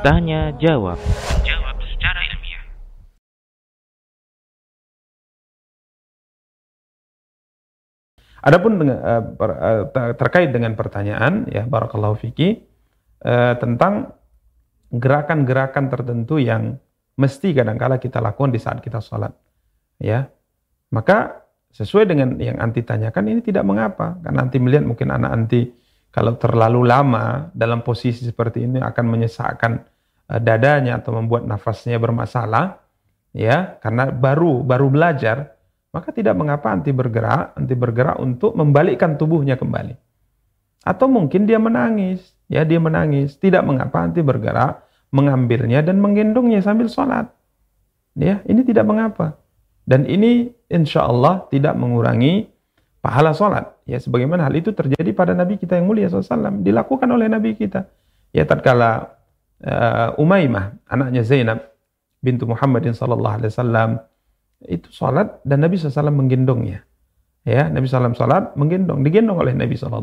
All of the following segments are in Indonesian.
Tanya jawab. Jawab secara ilmiah. Adapun dengan, eh, eh, ter- terkait dengan pertanyaan ya barakallahu fiki eh, tentang gerakan-gerakan tertentu yang mesti kadangkala kita lakukan di saat kita sholat ya maka sesuai dengan yang anti tanyakan ini tidak mengapa karena nanti melihat mungkin anak anti kalau terlalu lama dalam posisi seperti ini akan menyesakkan eh, dadanya atau membuat nafasnya bermasalah ya karena baru baru belajar maka tidak mengapa anti bergerak, anti bergerak untuk membalikkan tubuhnya kembali. Atau mungkin dia menangis, ya dia menangis, tidak mengapa anti bergerak, mengambilnya dan menggendongnya sambil sholat. Ya, ini tidak mengapa. Dan ini insya Allah tidak mengurangi pahala sholat. Ya, sebagaimana hal itu terjadi pada Nabi kita yang mulia SAW. Dilakukan oleh Nabi kita. Ya, tatkala uh, Umaymah, anaknya Zainab, bintu Muhammadin sallallahu alaihi wasallam itu sholat dan Nabi SAW menggendongnya. Ya, Nabi SAW sholat menggendong, digendong oleh Nabi SAW.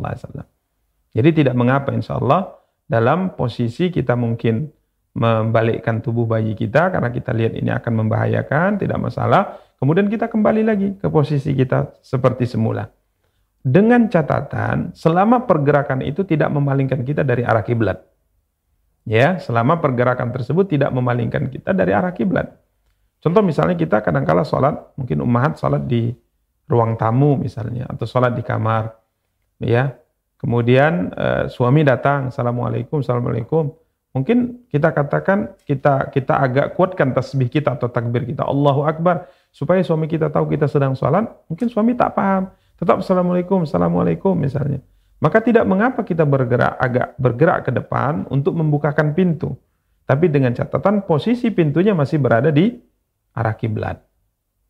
Jadi tidak mengapa insya Allah dalam posisi kita mungkin membalikkan tubuh bayi kita karena kita lihat ini akan membahayakan, tidak masalah. Kemudian kita kembali lagi ke posisi kita seperti semula. Dengan catatan selama pergerakan itu tidak memalingkan kita dari arah kiblat. Ya, selama pergerakan tersebut tidak memalingkan kita dari arah kiblat. Contoh misalnya kita kadangkala sholat, mungkin ummahat sholat di ruang tamu misalnya, atau sholat di kamar, ya. Kemudian eh, suami datang, assalamualaikum, assalamualaikum. Mungkin kita katakan kita kita agak kuatkan tasbih kita atau takbir kita, Allahu Akbar, supaya suami kita tahu kita sedang sholat. Mungkin suami tak paham, tetap assalamualaikum, assalamualaikum misalnya. Maka tidak mengapa kita bergerak agak bergerak ke depan untuk membukakan pintu. Tapi dengan catatan posisi pintunya masih berada di arah kiblat.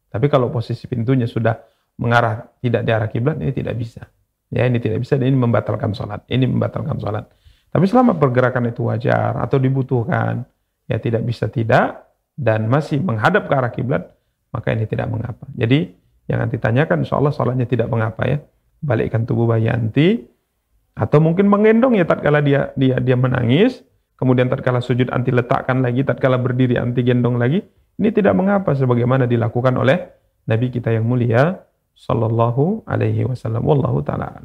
Tapi kalau posisi pintunya sudah mengarah tidak di arah kiblat ini tidak bisa. Ya ini tidak bisa dan ini membatalkan sholat. Ini membatalkan sholat. Tapi selama pergerakan itu wajar atau dibutuhkan, ya tidak bisa tidak dan masih menghadap ke arah kiblat, maka ini tidak mengapa. Jadi yang nanti tanyakan, insya Allah sholatnya tidak mengapa ya. Balikkan tubuh bayi anti atau mungkin menggendong ya tatkala dia dia dia menangis, kemudian tatkala sujud anti letakkan lagi, tatkala berdiri anti gendong lagi, ini tidak mengapa sebagaimana dilakukan oleh Nabi kita yang mulia sallallahu alaihi wasallam wallahu taala.